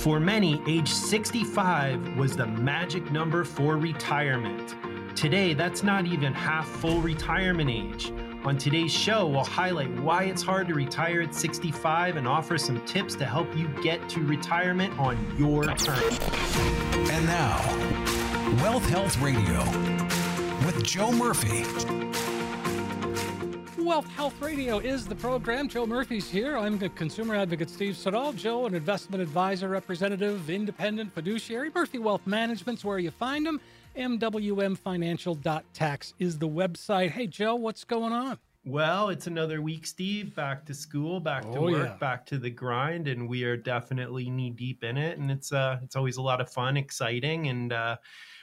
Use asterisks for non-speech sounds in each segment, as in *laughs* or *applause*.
For many, age 65 was the magic number for retirement. Today, that's not even half full retirement age. On today's show, we'll highlight why it's hard to retire at 65 and offer some tips to help you get to retirement on your terms. And now, Wealth Health Radio with Joe Murphy. Wealth Health Radio is the program. Joe Murphy's here. I'm the consumer advocate Steve Siddall. Joe, an investment advisor, representative, independent fiduciary. Murphy Wealth Management's where you find them. MWMFinancial.tax is the website. Hey, Joe, what's going on? Well, it's another week, Steve. Back to school, back to Oh, work, yeah. back to the grind, and we are definitely knee deep in it. And it's uh, it's always a lot of fun, exciting, and uh,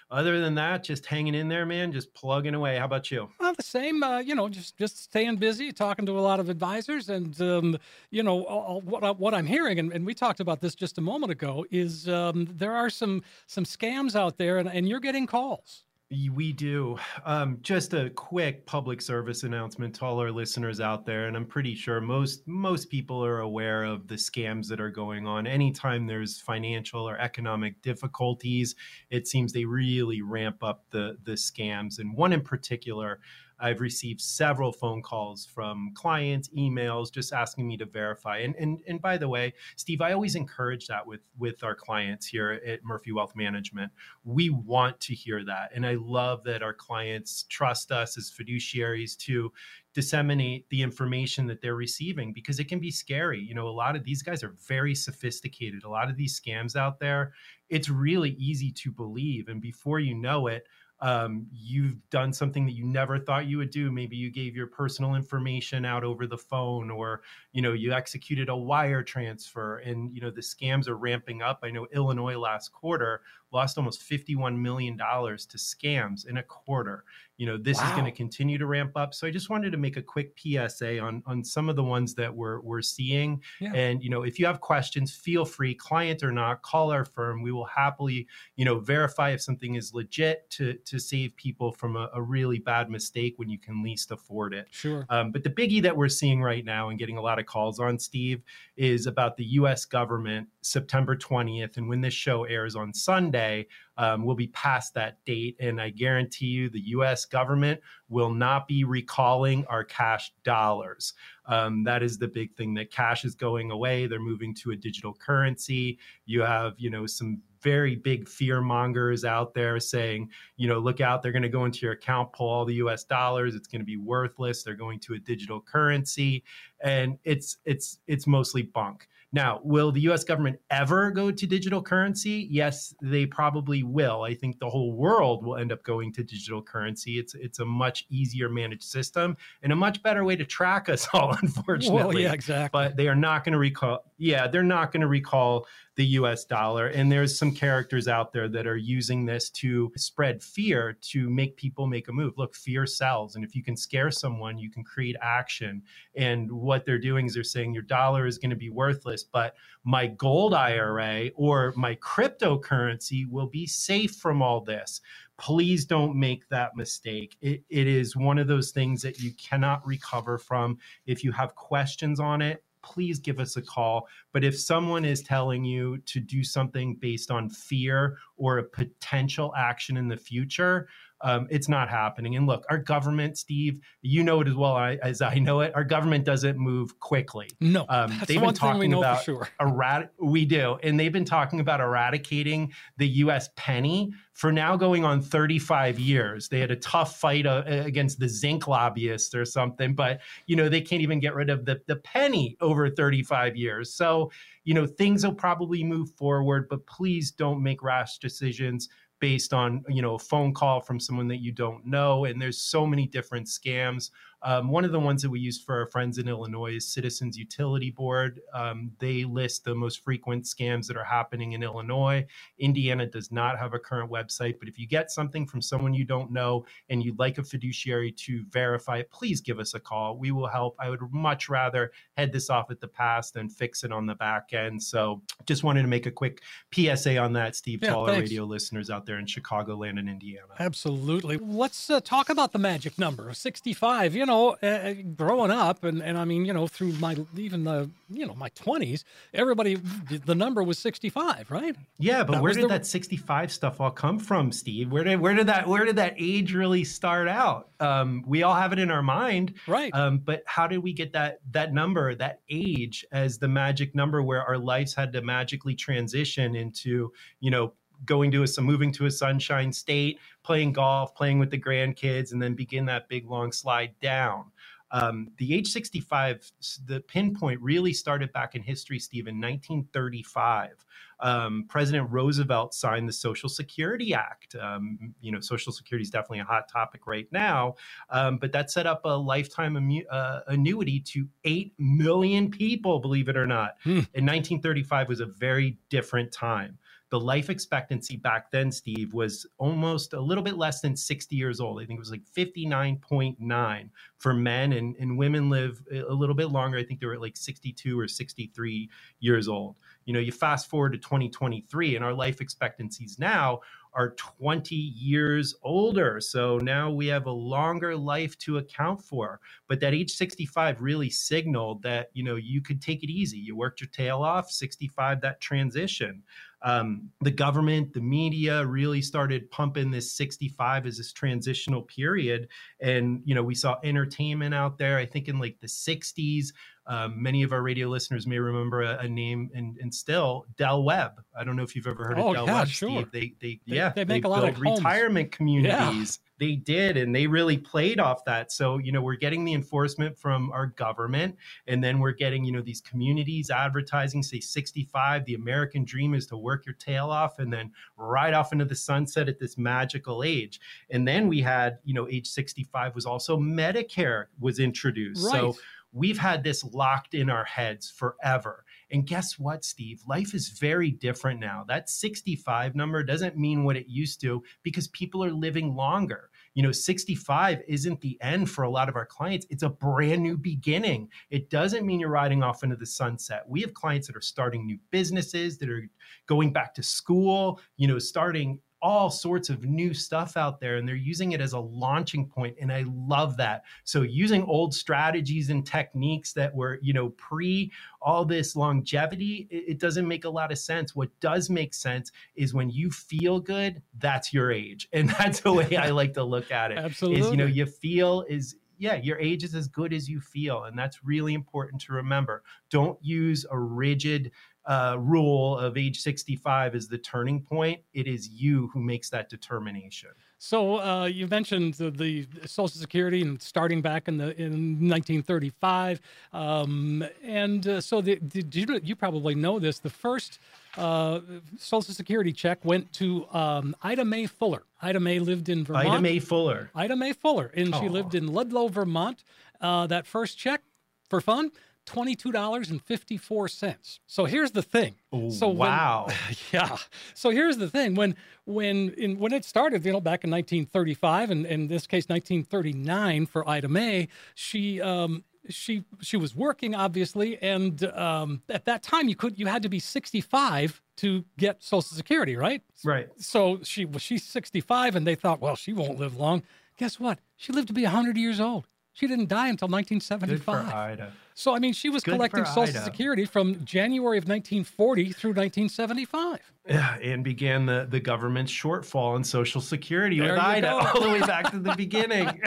other than that, just hanging in there, man, just plugging away. How about you? Well, the same, uh, you know, just just staying busy, talking to a lot of advisors, and um, you know all, what I, what I'm hearing, and, and we talked about this just a moment ago, is um, there are some some scams out there, and, and you're getting calls. We do. Um, just a quick public service announcement to all our listeners out there, and I'm pretty sure most most people are aware of the scams that are going on. Anytime there's financial or economic difficulties, it seems they really ramp up the the scams. And one in particular, I've received several phone calls from clients, emails, just asking me to verify. And and and by the way, Steve, I always encourage that with with our clients here at Murphy Wealth Management we want to hear that. And I love that our clients trust us as fiduciaries to disseminate the information that they're receiving because it can be scary. You know, a lot of these guys are very sophisticated. A lot of these scams out there, it's really easy to believe. And before you know it, um, you've done something that you never thought you would do. Maybe you gave your personal information out over the phone, or you know, you executed a wire transfer, and you know the scams are ramping up. I know Illinois last quarter lost almost $51 million to scams in a quarter. You know, this is going to continue to ramp up. So I just wanted to make a quick PSA on, on some of the ones that we're, we're seeing. Yeah. And, you know, if you have questions, feel free, client or not, call our firm. We will happily, you know, verify if something is legit to, to save people from a, a really bad mistake when you can least afford it. Sure. Um, but the biggie that we're seeing right now and getting a lot of calls on, Steve, is about the US government September 20th. And when this show airs on Sunday, um, we'll be past that date. And I guarantee you the US government will not be recalling our cash dollars. Um, that is the big thing that cash is going away. They're moving to a digital currency. You have, you know, some very big fear mongers out there saying, you know, look out, they're going to go into your account, pull all the US dollars, it's going to be worthless. They're going to a digital currency and it's it's it's mostly bunk. Now, will the US government ever go to digital currency? Yes, they probably will. I think the whole world will end up going to digital currency. It's it's a much easier managed system and a much better way to track us all, *laughs* unfortunately Well, yeah, exactly. but they are not going to recall yeah they're not going to recall the us dollar and there's some characters out there that are using this to spread fear to make people make a move look fear sells and if you can scare someone you can create action and what they're doing is they're saying your dollar is going to be worthless but my gold ira or my cryptocurrency will be safe from all this please don't make that mistake. It, it is one of those things that you cannot recover from. If you have questions on it, please give us a call. But if someone is telling you to do something based on fear or a potential action in the future, um, it's not happening. And look, our government, Steve, you know it as well I- as I know it. Our government doesn't move quickly. no, um, that's they've one been thing we talking know about for sure. We do. And they've been talking about eradicating the US penny for now going on 35 years. They had a tough fight uh, against the zinc lobbyists or something, but you know, they can't even get rid of the, the penny over 35 years. So, you know, things will probably move forward, but please don't make rash decisions based on you know a phone call from someone that you don't know and there's so many different scams um, one of the ones that we use for our friends in illinois is citizens utility board um, they list the most frequent scams that are happening in illinois indiana does not have a current website but if you get something from someone you don't know and you'd like a fiduciary to verify it please give us a call we will help i would much rather head this off at the pass than fix it on the back end so just wanted to make a quick psa on that steve Yeah, to all our thanks. radio listeners out there in Chicagoland and Indiana. Absolutely. Let's uh, talk about the magic number of 65. You know, uh, growing up, and, and I mean, you know, through my even the you know my twenties, everybody the number was sixty five, right? Yeah, but That where did the- that sixty five stuff all come from, Steve? Where did where did that where did that age really start out? Um, we all have it in our mind, Right. Um, but how did we get that that number, that age, as the magic number where our lives had to magically transition into, you know, going to a some moving to a sunshine state, playing golf, playing with the grandkids, and then begin that big long slide down. Um, the age 65, the pinpoint really started back in history, Steve, in 1935. Um, President Roosevelt signed the Social Security Act. Um, you know, Social Security is definitely a hot topic right now, um, but that set up a lifetime ammu- uh, annuity to 8 million people, believe it or not. Hmm. In 1935 was a very different time. The life expectancy back then, Steve, was almost a little bit less than 60 years old. I think it was like 59.9 for men, and, and women live a little bit longer. I think they were at like 62 or 63 years old. You know, you fast forward to 2023, and our life expectancies now are 20 years older. So now we have a longer life to account for. But that age 65 really signaled that, you know, you could take it easy. You worked your tail off, 65, that transition. Um, the government, the media really started pumping this 65 as this transitional period. And, you know, we saw entertainment out there, I think in like the 60s. Um, many of our radio listeners may remember a, a name and, and still Del Webb. I don't know if you've ever heard Oh, of Del yeah, Webb, sure. Steve. They, they, They- yeah, they make a lot of build homes. retirement communities. They did, and they really played off that. So, you know, we're getting the enforcement from our government, and then we're getting, you know, these communities advertising, say 65. The American dream is to work your tail off and then ride off into the sunset at this magical age. And then we had, you know, age 65 was also Medicare was introduced. Right. So we've had this locked in our heads forever. And guess what, Steve? Life is very different now. That 65 number doesn't mean what it used to because people are living longer. You know, 65 isn't the end for a lot of our clients. It's a brand new beginning. It doesn't mean you're riding off into the sunset. We have clients that are starting new businesses, that are going back to school, you know, starting all sorts of new stuff out there and they're using it as a launching point and i love that. So using old strategies and techniques that were you know pre all this longevity it, it doesn't make a lot of sense. What does make sense is when you feel good that's your age *laughs* and that's the way i like to look at it Absolutely. is you know you feel is yeah your age is as good as you feel and that's really important to remember. Don't use a rigid uh, rule of age 65 is the turning point it is you who makes that determination So uh, you mentioned the, the Social Security and starting back in the in 1935, um, and uh, so the, did you you probably know this. The first uh, Social Security check went to um, Ida May Fuller. Ida May lived in Vermont. ida may fuller Ida May Fuller, and she Oh. lived in Ludlow, Vermont. Uh, that first check, for fun, twenty-two dollars and fifty-four cents. So here's the thing. so when- wow *laughs* yeah. So here's the thing: when when in, when it started, you know, back in 1935, and, and in this case 1939 for Ida May, she um, she she was working obviously, and um, at that time you could you had to be 65 to get Social Security, right? right So she was she's 65, and they thought, well, she won't live long. Guess what? She lived to be 100 years old. She didn't die until 1975 good for 1975. ida So I mean, she was Good collecting Social Ida. Security from January of 1940 through 1975. Yeah, and began the, the government's shortfall in Social Security There with Ida go. all the way back to the *laughs* beginning. *laughs*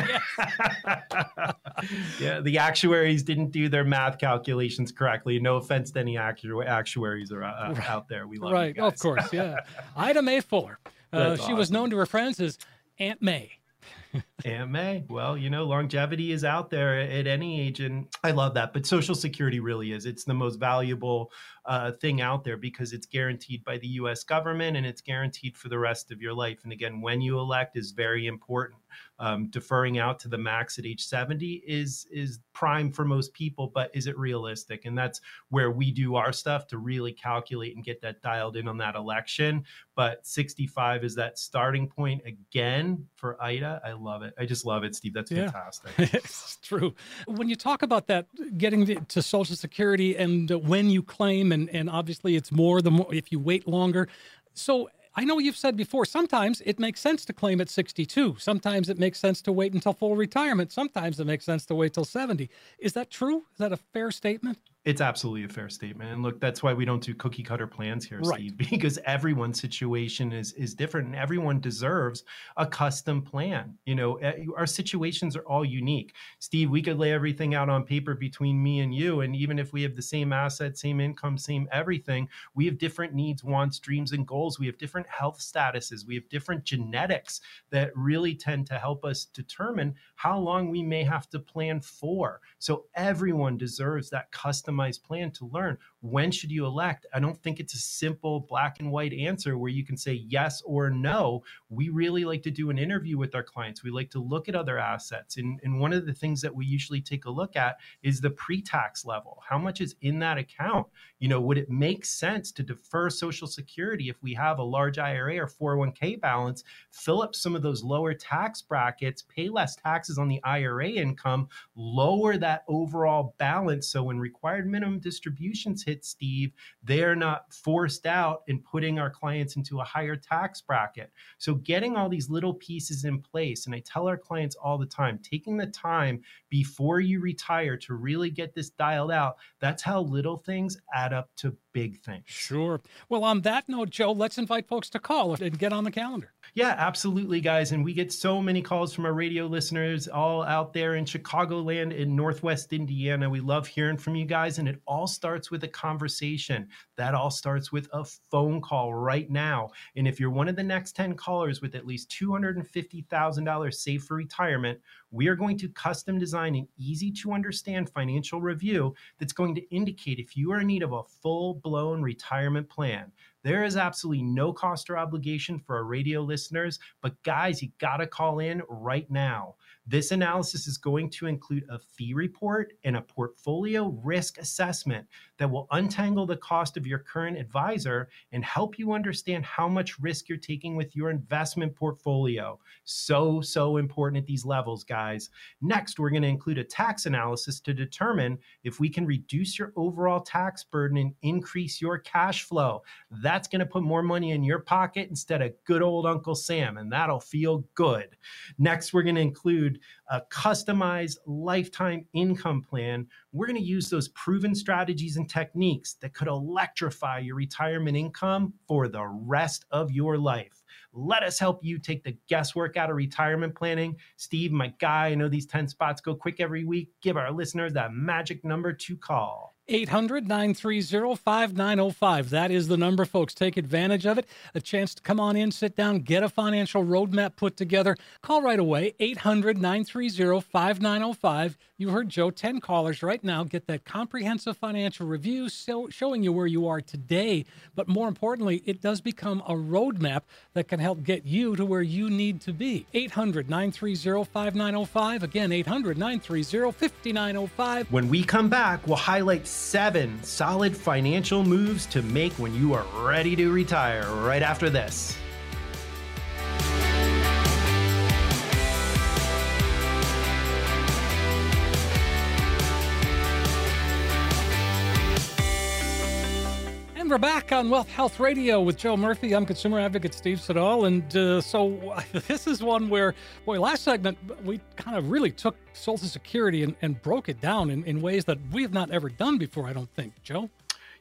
yeah, the actuaries didn't do their math calculations correctly. No offense to any actu- actuaries are uh, out there. We love right, you of course, yeah. *laughs* Ida May Fuller. Uh, she was known to her friends as Aunt May. Aunt May. Well, you know, longevity is out there at any age, and I love that. But Social Security really is. It's the most valuable uh, thing out there because it's guaranteed by the U.S. government and it's guaranteed for the rest of your life. And again, when you elect is very important. Um, deferring out to the max at age 70 is is prime for most people, but is it realistic? And that's where we do our stuff to really calculate and get that dialed in on that election. But 65 is that starting point again for Ida. I love it. I just love it, Steve. That's Yeah. fantastic. *laughs* it's true. When you talk about that, getting to Social Security and when you claim, and, and obviously it's more the more if you wait longer. So I know you've said before, sometimes it makes sense to claim at 62. Sometimes it makes sense to wait until full retirement. Sometimes it makes sense to wait till 70. Is that true? Is that a fair statement? It's absolutely a fair statement. And look, that's why we don't do cookie cutter plans here, Right. Steve, *laughs* because everyone's situation is is different and everyone deserves a custom plan. You know, eh, our situations are all unique. Steve, we could lay everything out on paper between me and you and even if we have the same assets, same income, same everything, we have different needs, wants, dreams and goals. We have different health statuses. We have different genetics that really tend to help us determine how long we may have to plan for. So everyone deserves that customized plan to learn when should you elect. I don't think it's a simple black and white answer where you can say yes or no. We really like to do an interview with our clients. We like to look at other assets. And, and one of the things that we usually take a look at is the pre-tax level. How much is in that account? You know, would it make sense to defer Social Security if we have a large IRA or 401k balance, fill up some of those lower tax brackets, pay less taxes on the IRA income, lower that overall balance. So when required minimum distributions hit, Steve, they're not forced out and putting our clients into a higher tax bracket. So getting all these little pieces in place, and I tell our clients all the time, taking the time before you retire to really get this dialed out, that's how little things add up to big things. Sure. Well, on that note, Joe, let's invite folks to call and get on the calendar. Yeah, absolutely, guys. And we get so many calls from our radio listeners all out there in Chicagoland in Northwest Indiana. We love hearing from you guys. And it all starts with a conversation. That all starts with a phone call right now. And if you're one of the next 10 callers with at least $250,000 saved for retirement, we are going to custom design an easy to understand financial review that's going to indicate if you are in need of a full blown retirement plan. There is absolutely no cost or obligation for our radio listeners, but guys, you got to call in right now. This analysis is going to include a fee report and a portfolio risk assessment that will untangle the cost of your current advisor and help you understand how much risk you're taking with your investment portfolio. So, so important at these levels, guys. Next, we're going to include a tax analysis to determine if we can reduce your overall tax burden and increase your cash flow. That's going to put more money in your pocket instead of good old Uncle Sam, and that'll feel good. Next, we're going to include a customized lifetime income plan. We're going to use those proven strategies and techniques that could electrify your retirement income for the rest of your life. Let us help you take the guesswork out of retirement planning. Steve, my guy, I know these 10 spots go quick every week. Give our listeners that magic number to call. 800 930 5905. That is the number, folks. Take advantage of it. A chance to come on in, sit down, get a financial roadmap put together. Call right away, 800 930 5905. You heard Joe, 10 callers right now. Get that comprehensive financial review so, showing you where you are today. But more importantly, it does become a roadmap that can help get you to where you need to be. 800 930 5905. Again, 800 930 5905. When we come back, we'll highlight seven solid financial moves to make when you are ready to retire right after this. We're back on Wealth Health Radio with Joe Murphy. I'm consumer advocate Steve Siddall. And uh, so *laughs* this is one where, boy, last segment, we kind of really took Social Security and, and broke it down in, in ways that we have not ever done before, I don't think. Joe?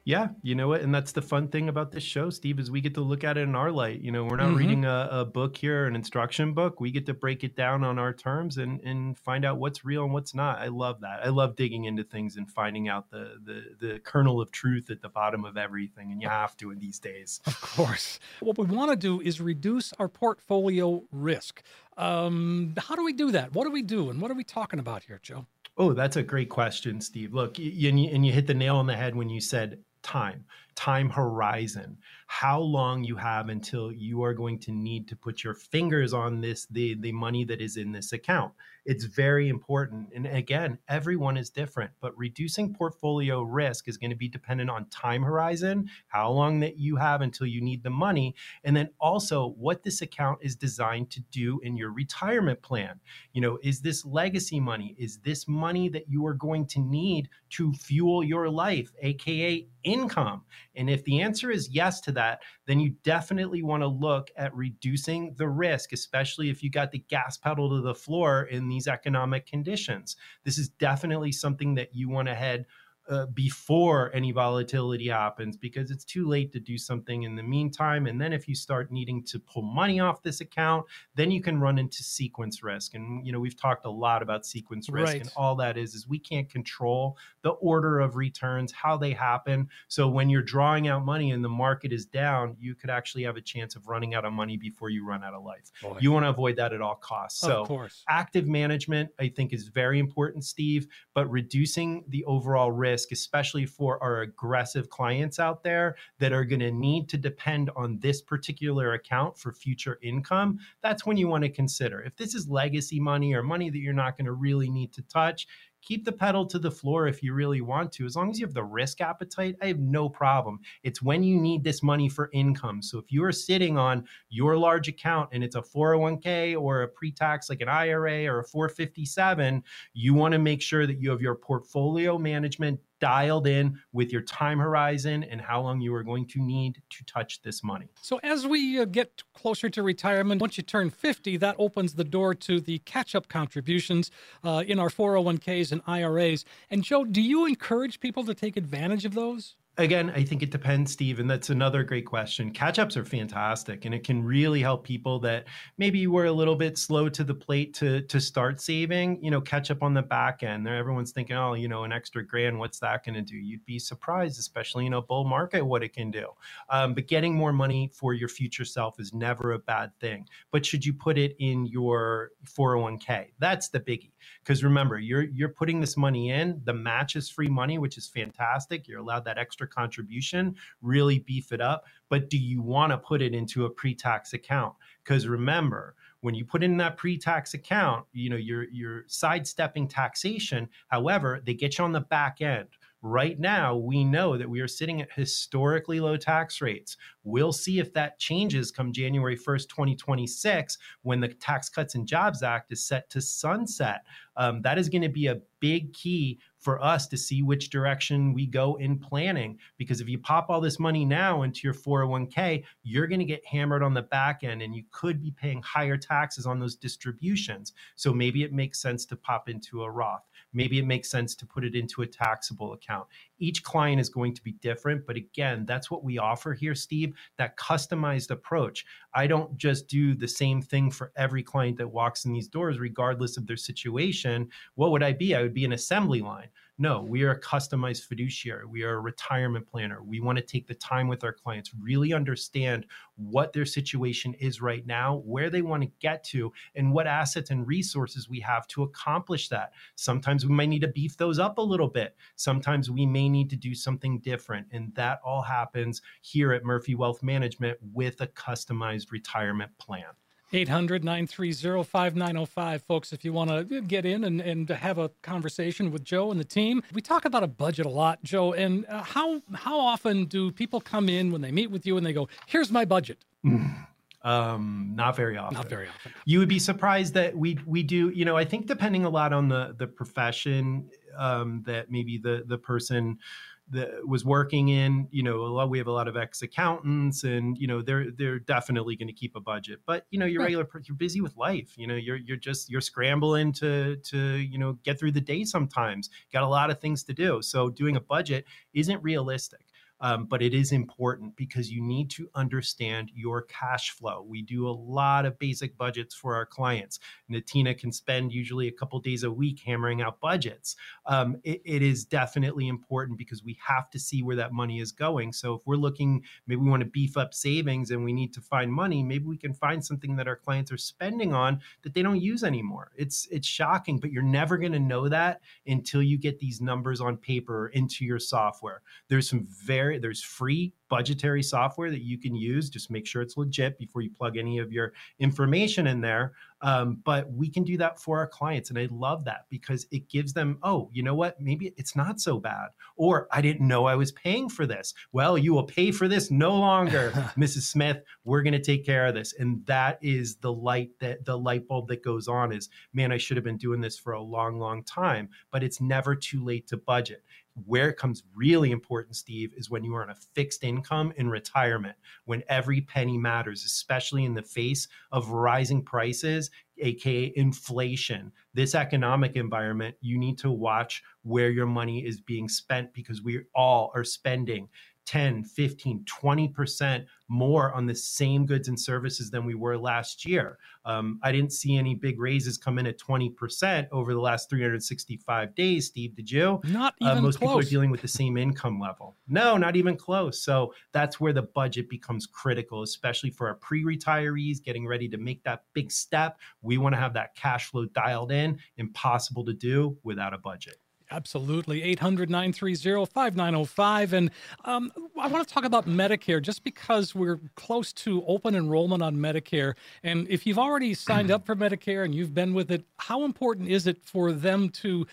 Yeah, you know what? And that's the fun thing about this show, Steve, is we get to look at it in our light. You know, we're not Mhm. reading a, a book here, an instruction book. We get to break it down on our terms and, and find out what's real and what's not. I love that. I love digging into things and finding out the, the, the kernel of truth at the bottom of everything. And you have to in these days. Of course. What we want to do is reduce our portfolio risk. Um, how do we do that? What do we do? And what are we talking about here, Joe? Oh, that's a great question, Steve. Look, y- y- and you, and you hit the nail on the head when you said time, time horizon, how long you have until you are going to need to put your fingers on this, the, the money that is in this account. It's very important. And again, everyone is different, but reducing portfolio risk is going to be dependent on time horizon, how long that you have until you need the money, and then also what this account is designed to do in your retirement plan. You know, is this legacy money? Is this money that you are going to need to fuel your life, aka income? And if the answer is yes to that, then you definitely want to look at reducing the risk, especially if you got the gas pedal to the floor in these economic conditions. This is definitely something that you want to head uh, before any volatility happens because it's too late to do something in the meantime. And then if you start needing to pull money off this account, then you can run into sequence risk. And you know we've talked a lot about sequence risk, Right. and all that is is we can't control the order of returns, how they happen. So when you're drawing out money and the market is down, you could actually have a chance of running out of money before you run out of life. Boy. You want to avoid that at all costs. So course. active management i think is very important steve but reducing the overall risk especially for our aggressive clients out there that are going to need to depend on this particular account for future income that's when you want to consider. If this is legacy money or money that you're not going to really need to touch keep the pedal to the floor if you really want to. As long as you have the risk appetite i have no problem. It's when you need this money for income. So if you are sitting on your large account and it's a 401k or a pre-tax like an IRA or a 457, you want to make sure that you have your portfolio management dialed in with your time horizon and how long you are going to need to touch this money. So as we uh, get closer to retirement, once you turn 50, that opens the door to the catch-up contributions uh, in our 401ks and IRAs. And Joe, do you encourage people to take advantage of those? Again, I think it depends, Steve, and that's another great question. Catch ups are fantastic, and it can really help people that maybe were a little bit slow to the plate to to start saving. You know, catch up on the back end. There, everyone's thinking, oh, you know, an extra grand, what's that going to do? You'd be surprised, especially in a bull market, what it can do. Um, but getting more money for your future self is never a bad thing. But should you put it in your 401k? That's the biggie. Because remember, you're you're putting this money in. The match is free money, which is fantastic. You're allowed that extra contribution, really beef it up. But do you want to put it into a pre-tax account? Because remember, when you put in that pre-tax account, you know you're you're sidestepping taxation. However, they get you on the back end. Right now, we know that we are sitting at historically low tax rates. We'll see if that changes come January 1st, 2026, when the Tax Cuts and Jobs Act is set to sunset. Um, that is going to be a big key for us to see which direction we go in planning. Because if you pop all this money now into your 401k, you're going to get hammered on the back end and you could be paying higher taxes on those distributions. So maybe it makes sense to pop into a Roth. Maybe it makes sense to put it into a taxable account. Each client is going to be different. But again, that's what we offer here, Steve that customized approach. I don't just do the same thing for every client that walks in these doors, regardless of their situation. What would I be? I would be an assembly line. No, we are a customized fiduciary. We are a retirement planner. We want to take the time with our clients, really understand what their situation is right now, where they want to get to, and what assets and resources we have to accomplish that. Sometimes we might need to beef those up a little bit. Sometimes we may need to do something different. And that all happens here at Murphy Wealth Management with a customized retirement plan. 800 930 5905, folks, if you want to get in and, and have a conversation with Joe and the team. We talk about a budget a lot, Joe, and uh, how, how often do people come in when they meet with you and they go, Here's my budget? *laughs* Um, not very often. Not very often. You would be surprised that we we do. You know, I think depending a lot on the the profession um, that maybe the the person that was working in. You know, a lot, we have a lot of ex accountants, and you know they're they're definitely going to keep a budget. But you know, you're Right. regular. You're busy with life. You know, you're you're just you're scrambling to to you know get through the day. Sometimes got a lot of things to do. So doing a budget isn't realistic. Um, but it is important because you need to understand your cash flow. We do a lot of basic budgets for our clients. Natina can spend usually a couple days a week hammering out budgets. Um, it, it is definitely important because we have to see where that money is going. So if we're looking, maybe we want to beef up savings and we need to find money, maybe we can find something that our clients are spending on that they don't use anymore. It's it's shocking, but you're never going to know that until you get these numbers on paper into your software. There's some very budgetary. There's free budgetary software that you can use. Just make sure it's legit before you plug any of your information in there. Um, but we can do that for our clients. And I love that because it gives them, oh, you know what? Maybe it's not so bad. Or I didn't know I was paying for this. Well, you will pay for this no longer, *laughs* Mrs. Smith. We're going to take care of this. And that is the light that the light bulb that goes on is, man, I should have been doing this for a long, long time. But it's never too late to budget. Where it comes really important, Steve, is when you are on a fixed income in retirement, when every penny matters, especially in the face of rising prices, aka inflation. This economic environment, you need to watch where your money is being spent because we all are spending 10, 15, 20% more on the same goods and services than we were last year. Um, I didn't see any big raises come in at 20% over the last 365 days. Steve, did you? Not uh, even uh, Most close. people are dealing with the same income level. No, not even close. So that's where the budget becomes critical, especially for our pre retirees getting ready to make that big step. We want to have that cash flow dialed in, impossible to do without a budget. Absolutely. 800 930 5905. And um, I want to talk about Medicare just because we're close to open enrollment on Medicare. And if you've already signed up for Medicare and you've been with it, how important is it for them to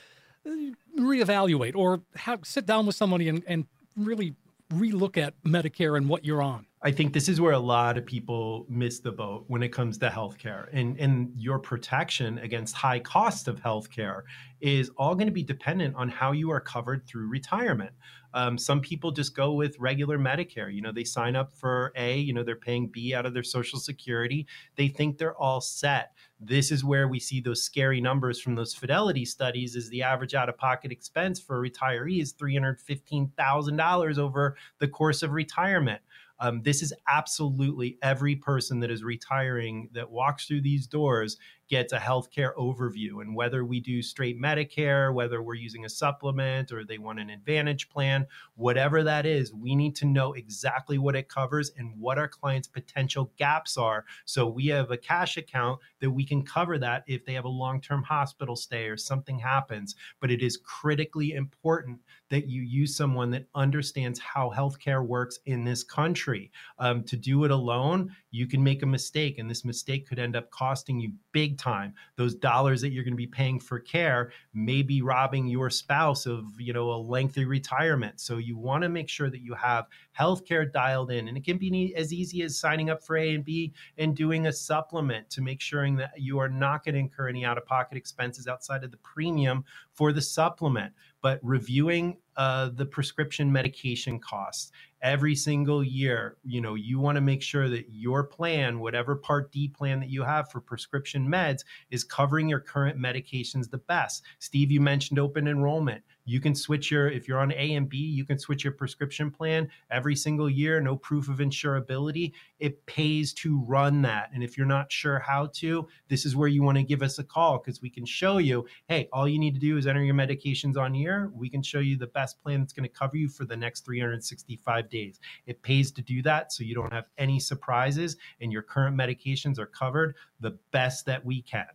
uh, reevaluate or have, sit down with somebody and, and really relook at Medicare and what you're on? I think this is where a lot of people miss the boat when it comes to healthcare. And, and your protection against high cost of healthcare is all going to be dependent on how you are covered through retirement. Um, some people just go with regular Medicare. You know, they sign up for A, you know, they're paying B out of their Social Security. They think they're all set. This is where we see those scary numbers from those fidelity studies is the average out-of-pocket expense for a retiree is $315,000 over the course of retirement. Um, this is absolutely every person that is retiring that walks through these doors gets a healthcare overview. And whether we do straight Medicare, whether we're using a supplement or they want an advantage plan, whatever that is, we need to know exactly what it covers and what our clients' potential gaps are. So we have a cash account that we can cover that if they have a long term hospital stay or something happens. But it is critically important that you use someone that understands how healthcare works in this country. Um, to do it alone, you can make a mistake, and this mistake could end up costing you big time. Those dollars that you're going to be paying for care may be robbing your spouse of, you know, a lengthy retirement. So you want to make sure that you have healthcare dialed in. And it can be as easy as signing up for A and B and doing a supplement to make sure that you are not going to incur any out of pocket expenses outside of the premium for the supplement. But reviewing uh, the prescription medication costs every single year you know you want to make sure that your plan whatever part d plan that you have for prescription meds is covering your current medications the best. Steve you mentioned open enrollment you can switch your if you're on a and b you can switch your prescription plan every single year no proof of insurability it pays to run that and if you're not sure how to this is where you want to give us a call because we can show you hey all you need to do is enter your medications on here we can show you the best plan that's going to cover you for the next 365 days. It pays to do that so you don't have any surprises and your current medications are covered the best that we can.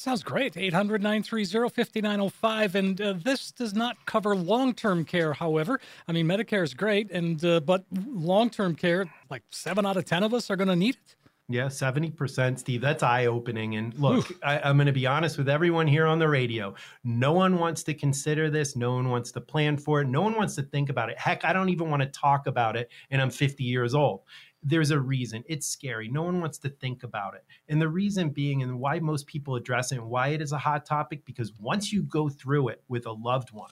That sounds great. 800 930 5905. And uh, this does not cover long term care, however. I mean, Medicare is great, and uh, but long term care, like seven out of 10 of us are going to need it. Yeah, 70%, Steve. That's eye opening. And look, I, am going to be honest with everyone here on the radio. No one wants to consider this. No one wants to plan for it. No one wants to think about it. Heck, I don't even want to talk about it. And I'm 50 years old. There's a reason. It's scary. No one wants to think about it. And the reason being, and why most people address it and why it is a hot topic, because once you go through it with a loved one,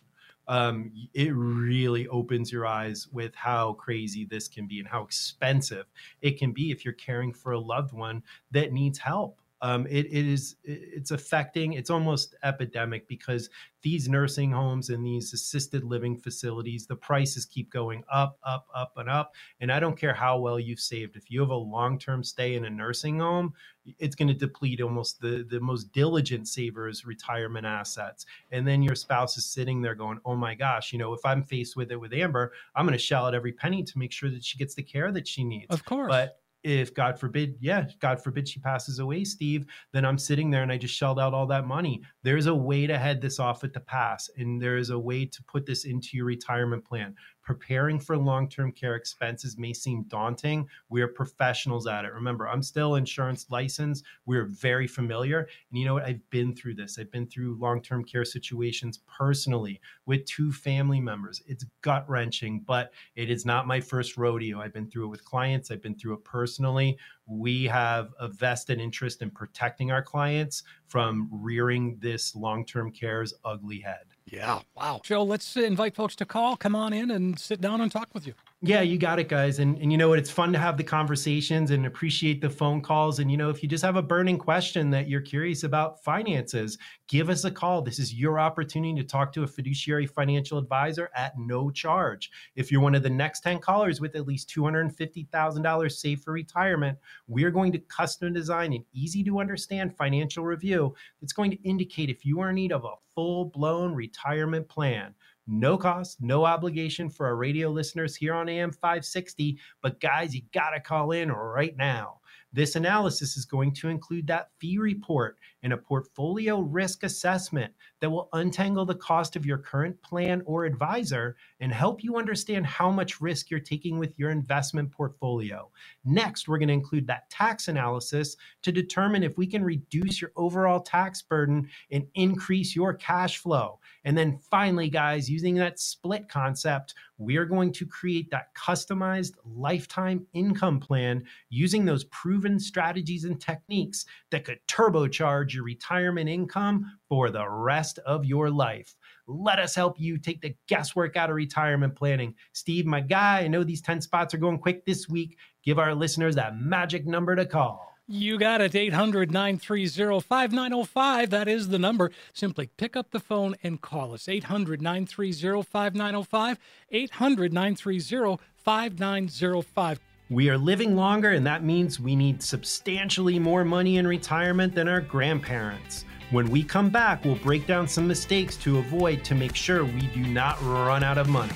um, it really opens your eyes with how crazy this can be and how expensive it can be if you're caring for a loved one that needs help um, it, it is it's affecting it's almost epidemic because these nursing homes and these assisted living facilities the prices keep going up up up and up. And i don't care how well you've saved. If you have a long-term stay in a nursing home it's going to deplete almost the the most diligent savers retirement assets. And then your spouse is sitting there going oh my gosh you know if i'm faced with it with amber i'm going to shell out every penny to make sure that she gets the care that she needs. Of course. But if God forbid, yeah, God forbid she passes away, Steve, then I'm sitting there and I just shelled out all that money. There's a way to head this off at the pass, and there is a way to put this into your retirement plan preparing for long term care expenses may seem daunting. We're professionals at it. Remember, I'm still insurance licensed. We're very familiar. And you know what? I've been through this. I've been through long term care situations personally with two family members. It's gut wrenching, but it is not my first rodeo. I've been through it with clients, I've been through it personally we have a vested interest in protecting our clients from rearing this long-term care's ugly head. Yeah. Wow. Joe, let's invite folks to call. Come on in and sit down and talk with you. Yeah, you got it, guys. And, and you know what? It's fun to have the conversations and appreciate the phone calls. And, you know, if you just have a burning question that you're curious about finances, give us a call. This is your opportunity to talk to a fiduciary financial advisor at no charge. If you're one of the next 10 callers with at least $250,000 saved for retirement, we're going to custom design an easy to understand financial review that's going to indicate if you are in need of a full blown retirement plan. No cost, no obligation for our radio listeners here on AM 560. But guys, you got to call in right now. This analysis is going to include that fee report and a portfolio risk assessment that will untangle the cost of your current plan or advisor and help you understand how much risk you're taking with your investment portfolio. Next, we're going to include that tax analysis to determine if we can reduce your overall tax burden and increase your cash flow. And then finally, guys, using that split concept, we are going to create that customized lifetime income plan using those proven strategies and techniques that could turbocharge your retirement income for the rest of your life. Let us help you take the guesswork out of retirement planning. Steve, my guy, I know these 10 spots are going quick this week. Give our listeners that magic number to call. You got it, 800 930 5905. That is the number. Simply pick up the phone and call us, 800 930 5905, 800 930 5905. We are living longer, and that means we need substantially more money in retirement than our grandparents. When we come back, we'll break down some mistakes to avoid to make sure we do not run out of money.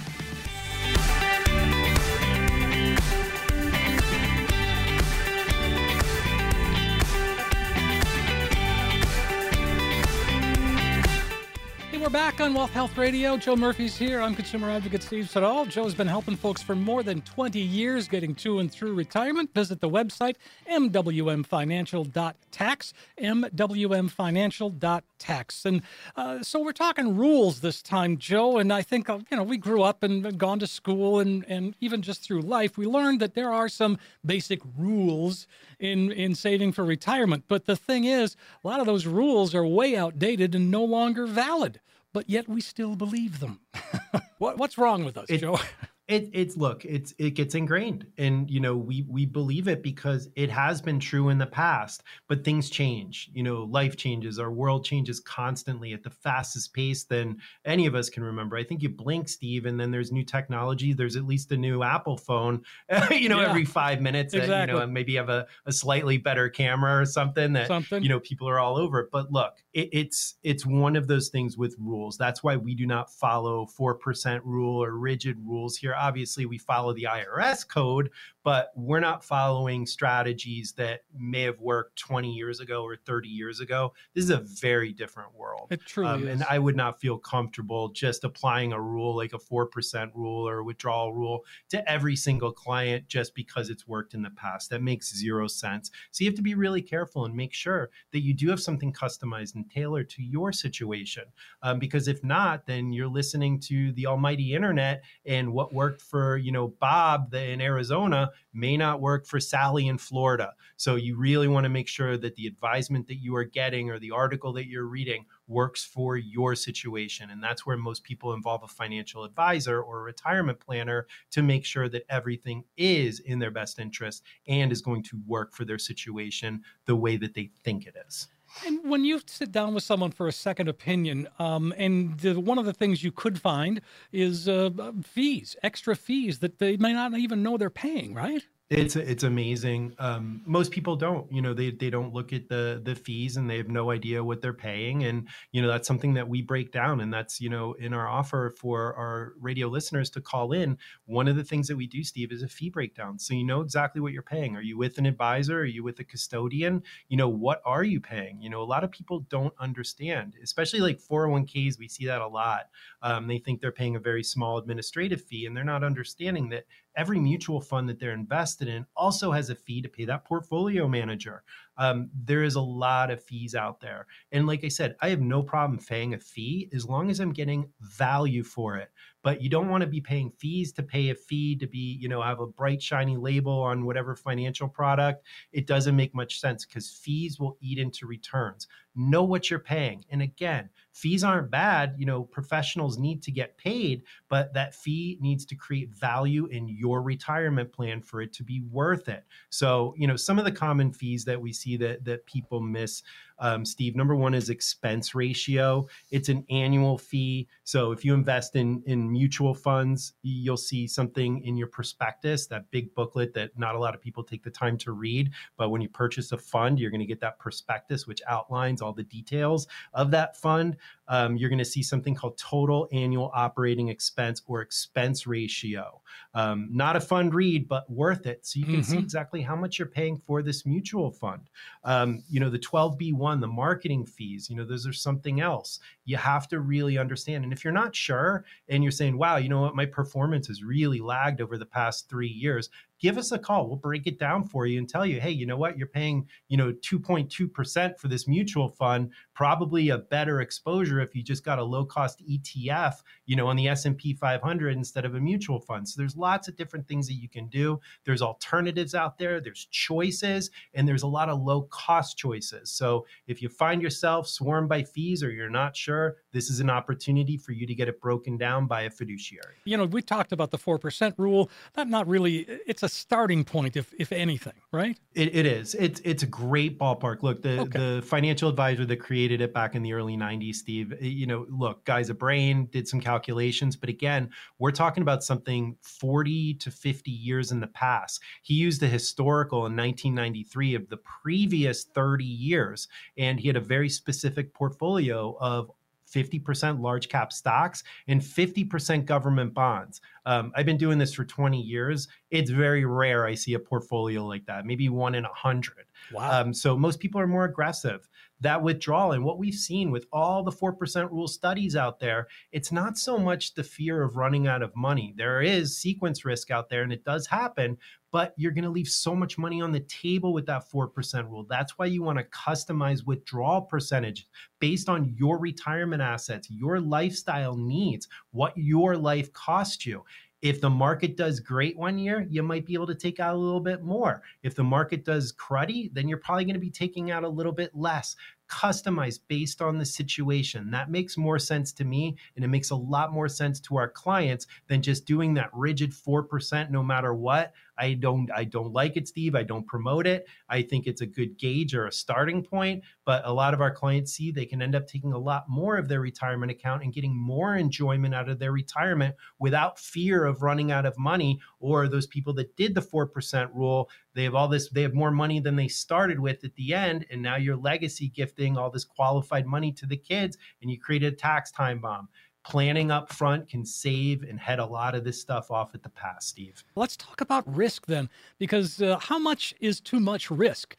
Back on Wealth Health Radio. Joe Murphy's here. I'm consumer advocate Steve Siddall. Joe's been helping folks for more than 20 years getting to and through retirement. Visit the website mwmfinancial.tax, mwmfinancial.tax. And uh, so we're talking rules this time, Joe. And I think, uh, you know, we grew up and gone to school and, and even just through life, we learned that there are some basic rules in, in saving for retirement. But the thing is, a lot of those rules are way outdated and no longer valid but yet we still believe them. *laughs* what, what's wrong with us, it, Joe? *laughs* It, it's look, it's it gets ingrained, and you know we we believe it because it has been true in the past. But things change, you know, life changes, our world changes constantly at the fastest pace than any of us can remember. I think you blink, Steve, and then there's new technology. There's at least a new Apple phone, *laughs* you know, yeah, every five minutes. Exactly. That, you know, maybe have a, a slightly better camera or something that something. you know people are all over. But look, it, it's it's one of those things with rules. That's why we do not follow four percent rule or rigid rules here obviously we follow the IRS code, but we're not following strategies that may have worked 20 years ago or 30 years ago. This is a very different world. It truly um, is. And I would not feel comfortable just applying a rule like a 4% rule or a withdrawal rule to every single client just because it's worked in the past. That makes zero sense. So you have to be really careful and make sure that you do have something customized and tailored to your situation. Um, because if not, then you're listening to the almighty internet and what worked for, you know, Bob in Arizona may not work for Sally in Florida. So you really want to make sure that the advisement that you are getting or the article that you're reading works for your situation. And that's where most people involve a financial advisor or a retirement planner to make sure that everything is in their best interest and is going to work for their situation the way that they think it is. And when you sit down with someone for a second opinion, um, and the, one of the things you could find is uh, fees, extra fees that they may not even know they're paying, right? It's it's amazing. Um, most people don't, you know, they they don't look at the the fees and they have no idea what they're paying, and you know that's something that we break down, and that's you know in our offer for our radio listeners to call in. One of the things that we do, Steve, is a fee breakdown, so you know exactly what you're paying. Are you with an advisor? Are you with a custodian? You know what are you paying? You know a lot of people don't understand, especially like 401ks. We see that a lot. Um, they think they're paying a very small administrative fee, and they're not understanding that every mutual fund that they're invested in also has a fee to pay that portfolio manager. Um, there is a lot of fees out there. And like I said, I have no problem paying a fee as long as I'm getting value for it. But you don't want to be paying fees to pay a fee to be, you know, have a bright, shiny label on whatever financial product. It doesn't make much sense because fees will eat into returns. Know what you're paying. And again, fees aren't bad. You know, professionals need to get paid, but that fee needs to create value in your retirement plan for it to be worth it. So, you know, some of the common fees that we see that that people miss um, Steve. Number one is expense ratio. It's an annual fee. So if you invest in in mutual funds, you'll see something in your prospectus, that big booklet that not a lot of people take the time to read. But when you purchase a fund, you're going to get that prospectus, which outlines all the details of that fund. Um, you're going to see something called total annual operating expense or expense ratio. Um, not a fund read, but worth it. So you can mm-hmm. see exactly how much you're paying for this mutual fund. Um, you know, the 12B1 one, the marketing fees, you know, those are something else. You have to really understand. And if you're not sure and you're saying, wow, you know what, my performance has really lagged over the past three years, give us a call. We'll break it down for you and tell you, hey, you know what, you're paying, you know, 2.2% for this mutual fund, probably a better exposure if you just got a low cost ETF, you know, on the S&P 500 instead of a mutual fund. So there's lots of different things that you can do. There's alternatives out there, there's choices, and there's a lot of low cost choices. So if you find yourself swarmed by fees or you're not sure, this is an opportunity for you to get it broken down by a fiduciary. You know, we talked about the 4% rule. That not really it's a starting point, if if anything, right? It, it is. It's it's a great ballpark. Look, the okay. the financial advisor that created it back in the early '90s, Steve. Eh, you know, look, guy's a brain, did some calculations, but again, we're talking about something 40 to 50 years in the past. He used a historical in 1993 of the previous 30 years, and he had a very specific portfolio of 50% large cap stocks and 50% government bonds. Um, I've been doing this for 20 years. It's very rare I see a portfolio like that, maybe one in a hundred. Wow. Um, so most people are more aggressive. That withdrawal and what we've seen with all the 4% rule studies out there, it's not so much the fear of running out of money. There is sequence risk out there and it does happen, but you're going to leave so much money on the table with that 4% rule. That's why you want to customize withdrawal percentage based on your retirement assets, your lifestyle needs, what your life costs you. If the market does great one year, you might be able to take out a little bit more. If the market does cruddy, then you're probably going to be taking out a little bit less customized based on the situation. That makes more sense to me and it makes a lot more sense to our clients than just doing that rigid 4% no matter what. I don't I don't like it, Steve. I don't promote it. I think it's a good gauge or a starting point, but a lot of our clients see they can end up taking a lot more of their retirement account and getting more enjoyment out of their retirement without fear of running out of money or those people that did the 4% rule, they have all this they have more money than they started with at the end and now your legacy gifting all this qualified money to the kids and you create a tax time bomb planning up front can save and head a lot of this stuff off at the pass, Steve. Let's talk about risk then, because uh, how much is too much risk?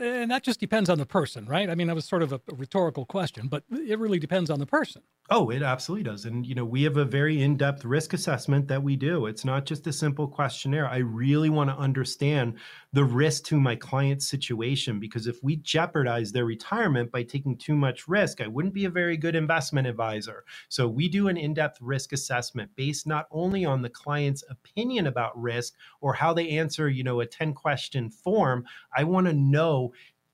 And that just depends on the person, right? I mean, that was sort of a rhetorical question, but it really depends on the person. Oh, it absolutely does. And, you know, we have a very in depth risk assessment that we do. It's not just a simple questionnaire. I really want to understand the risk to my client's situation because if we jeopardize their retirement by taking too much risk, I wouldn't be a very good investment advisor. So we do an in depth risk assessment based not only on the client's opinion about risk or how they answer, you know, a 10 question form. I want to know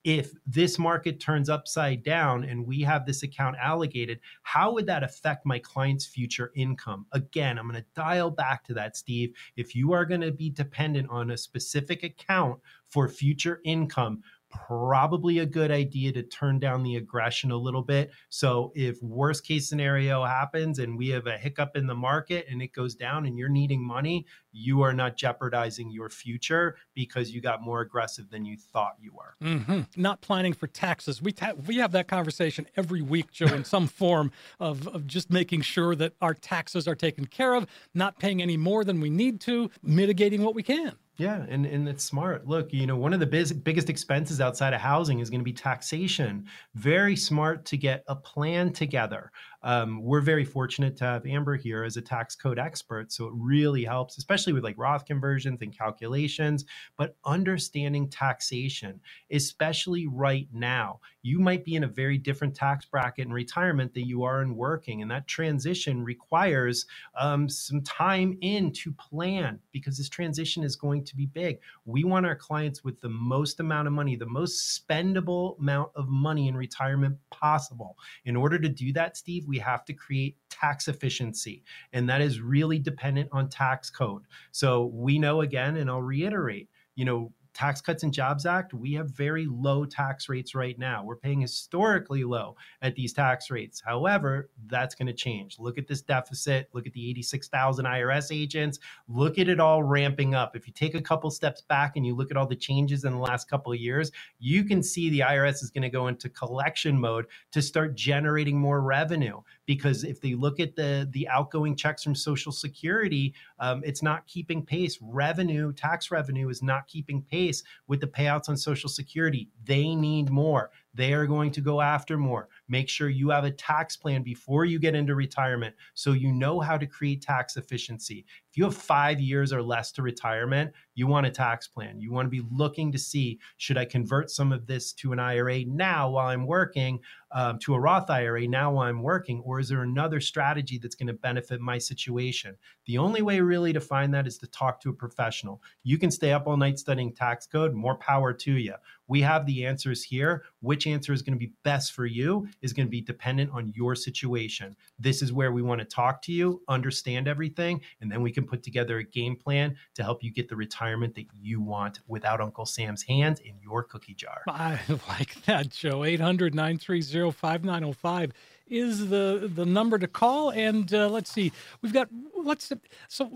if this market turns upside down and we have this account allocated, how would that affect my client's future income? Again, I'm going to dial back to that, Steve. If you are going to be dependent on a specific account for future income, probably a good idea to turn down the aggression a little bit. So if worst case scenario happens and we have a hiccup in the market and it goes down and you're needing money, you are not jeopardizing your future because you got more aggressive than you thought you were. Mm-hmm. Not planning for taxes. We ta- we have that conversation every week, Joe, in some *laughs* form of, of just making sure that our taxes are taken care of, not paying any more than we need to, mitigating what we can. Yeah, and, and it's smart. Look, you know, one of the biz- biggest expenses outside of housing is going to be taxation. Very smart to get a plan together. Um, we're very fortunate to have Amber here as a tax code expert. So it really helps, especially with like Roth conversions and calculations, but understanding taxation, especially right now. You might be in a very different tax bracket in retirement than you are in working. And that transition requires um, some time in to plan because this transition is going to be big. We want our clients with the most amount of money, the most spendable amount of money in retirement possible. In order to do that, Steve, we have to create tax efficiency. And that is really dependent on tax code. So we know again, and I'll reiterate, you know, Tax Cuts and Jobs Act, we have very low tax rates right now. We're paying historically low at these tax rates. However, that's going to change. Look at this deficit. Look at the 86,000 IRS agents. Look at it all ramping up. If you take a couple steps back and you look at all the changes in the last couple of years, you can see the IRS is going to go into collection mode to start generating more revenue. Because if they look at the, the outgoing checks from Social Security, um, it's not keeping pace. Revenue, tax revenue is not keeping pace pace with the payouts on Social Security. They need more. They are going to go after more. Make sure you have a tax plan before you get into retirement so you know how to create tax efficiency. If you have five years or less to retirement, you want a tax plan. You want to be looking to see should I convert some of this to an IRA now while I'm working, um, to a Roth IRA now while I'm working, or is there another strategy that's going to benefit my situation? The only way really to find that is to talk to a professional. You can stay up all night studying tax code, more power to you. We have the answers here. Which answer is going to be best for you is going to be dependent on your situation. This is where we want to talk to you, understand everything, and then we can put together a game plan to help you get the retirement that you want without Uncle Sam's hands in your cookie jar. I *laughs* like that, Joe. 800 930 5905 is the the number to call. And uh, let's see, we've got let's so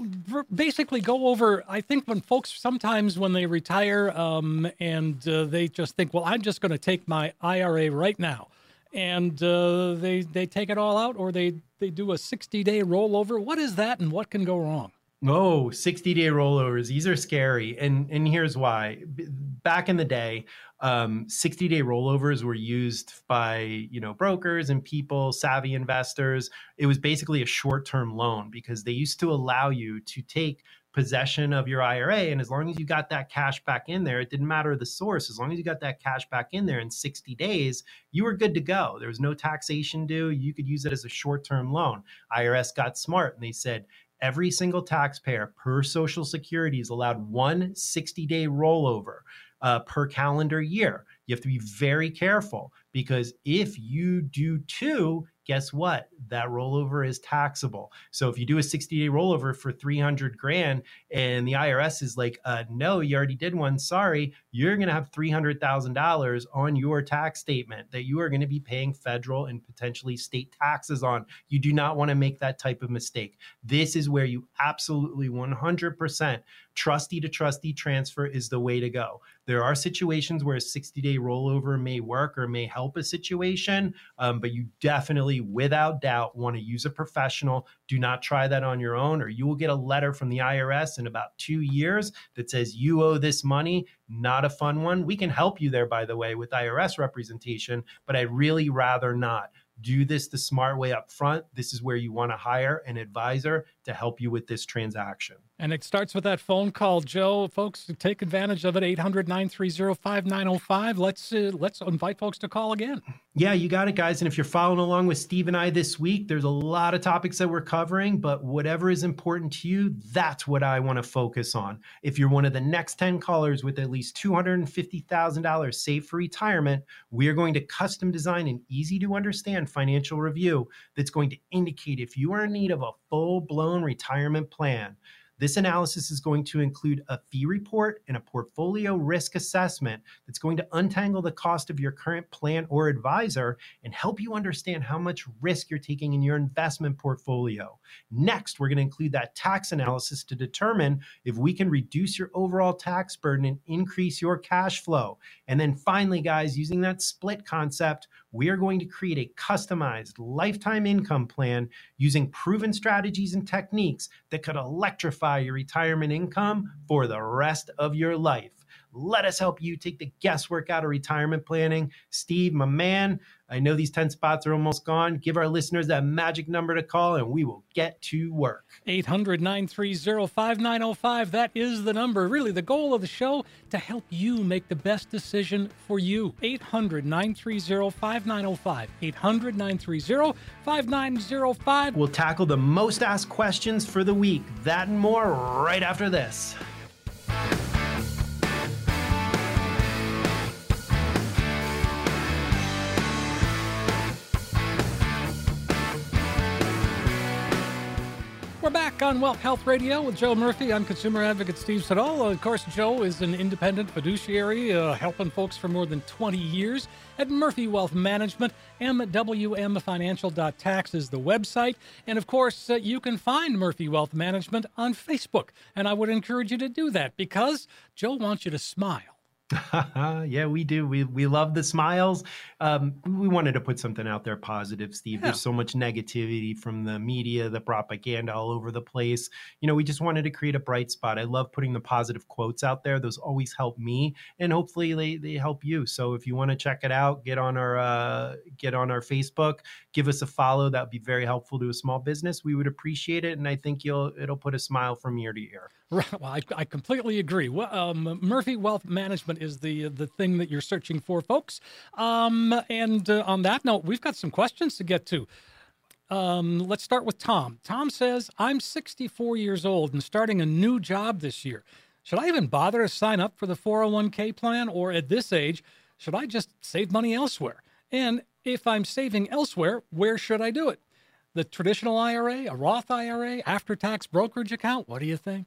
basically go over. I think when folks sometimes when they retire um, and uh, they just think, well, I'm just going to take my IRA right now, and uh, they they take it all out, or they they do a 60 day rollover. What is that, and what can go wrong? Oh, 60 day rollovers. These are scary. And and here's why. Back in the day, um, 60 day rollovers were used by you know brokers and people savvy investors it was basically a short term loan because they used to allow you to take possession of your IRA. And as long as you got that cash back in there, it didn't matter the source. As long as you got that cash back in there in 60 days, you were good to go. There was no taxation due. You could use it as a short term loan. IRS got smart and they said, every single taxpayer per Social Security is allowed one 60 day rollover uh, per calendar year. You have to be very careful because if you do two, guess what? That rollover is taxable. So if you do a 60 day rollover for 300 grand and the IRS is like, uh, no, you already did one, sorry, you're going to have $300,000 on your tax statement that you are going to be paying federal and potentially state taxes on. You do not want to make that type of mistake. This is where you absolutely 100% trustee to trustee transfer is the way to go. There are situations where a 60 day rollover may work or may help a situation, um, but you definitely, without doubt, want to use a professional. Do not try that on your own, or you will get a letter from the IRS in about two years that says you owe this money. Not a fun one. We can help you there, by the way, with IRS representation, but I'd really rather not do this the smart way up front. This is where you want to hire an advisor to help you with this transaction. And it starts with that phone call, Joe. Folks, take advantage of it. 800-930-5905. Let's uh, let's invite folks to call again. Yeah, you got it, guys. And if you're following along with Steve and I this week, there's a lot of topics that we're covering, but whatever is important to you, that's what I want to focus on. If you're one of the next 10 callers with at least $250,000 saved for retirement, we are going to custom design an easy to understand financial review that's going to indicate if you are in need of a full blown retirement plan. This analysis is going to include a fee report and a portfolio risk assessment that's going to untangle the cost of your current plan or advisor and help you understand how much risk you're taking in your investment portfolio. Next, we're going to include that tax analysis to determine if we can reduce your overall tax burden and increase your cash flow. And then finally, guys, using that split concept, we are going to create a customized lifetime income plan using proven strategies and techniques that could electrify your retirement income for the rest of your life. Let us help you take the guesswork out of retirement planning. Steve, my man, I know these 10 spots are almost gone. Give our listeners that magic number to call and we will get to work. 800 930 5905. That is the number. Really, the goal of the show to help you make the best decision for you. 800 930 5905. 800 930 5905. We'll tackle the most asked questions for the week. That and more right after this. Back on Wealth Health Radio with Joe Murphy. I'm consumer advocate Steve Siddall. Of course, Joe is an independent fiduciary uh, helping folks for more than 20 years at Murphy Wealth Management. MWMFinancial.tax is the website. And of course, uh, you can find Murphy Wealth Management on Facebook. And I would encourage you to do that because Joe wants you to smile. *laughs* yeah, we do. We we love the smiles. Um, we wanted to put something out there positive, Steve. Yeah. There's so much negativity from the media, the propaganda all over the place. You know, we just wanted to create a bright spot. I love putting the positive quotes out there. Those always help me, and hopefully they, they help you. So if you want to check it out, get on our uh, get on our Facebook, give us a follow. That would be very helpful to a small business. We would appreciate it, and I think you'll it'll put a smile from ear to ear. Right. Well, I, I completely agree. Well, um, Murphy Wealth Management is the the thing that you're searching for, folks. Um, and uh, on that note, we've got some questions to get to. Um, let's start with Tom. Tom says, "I'm 64 years old and starting a new job this year. Should I even bother to sign up for the 401k plan, or at this age, should I just save money elsewhere? And if I'm saving elsewhere, where should I do it? The traditional IRA, a Roth IRA, after-tax brokerage account? What do you think?"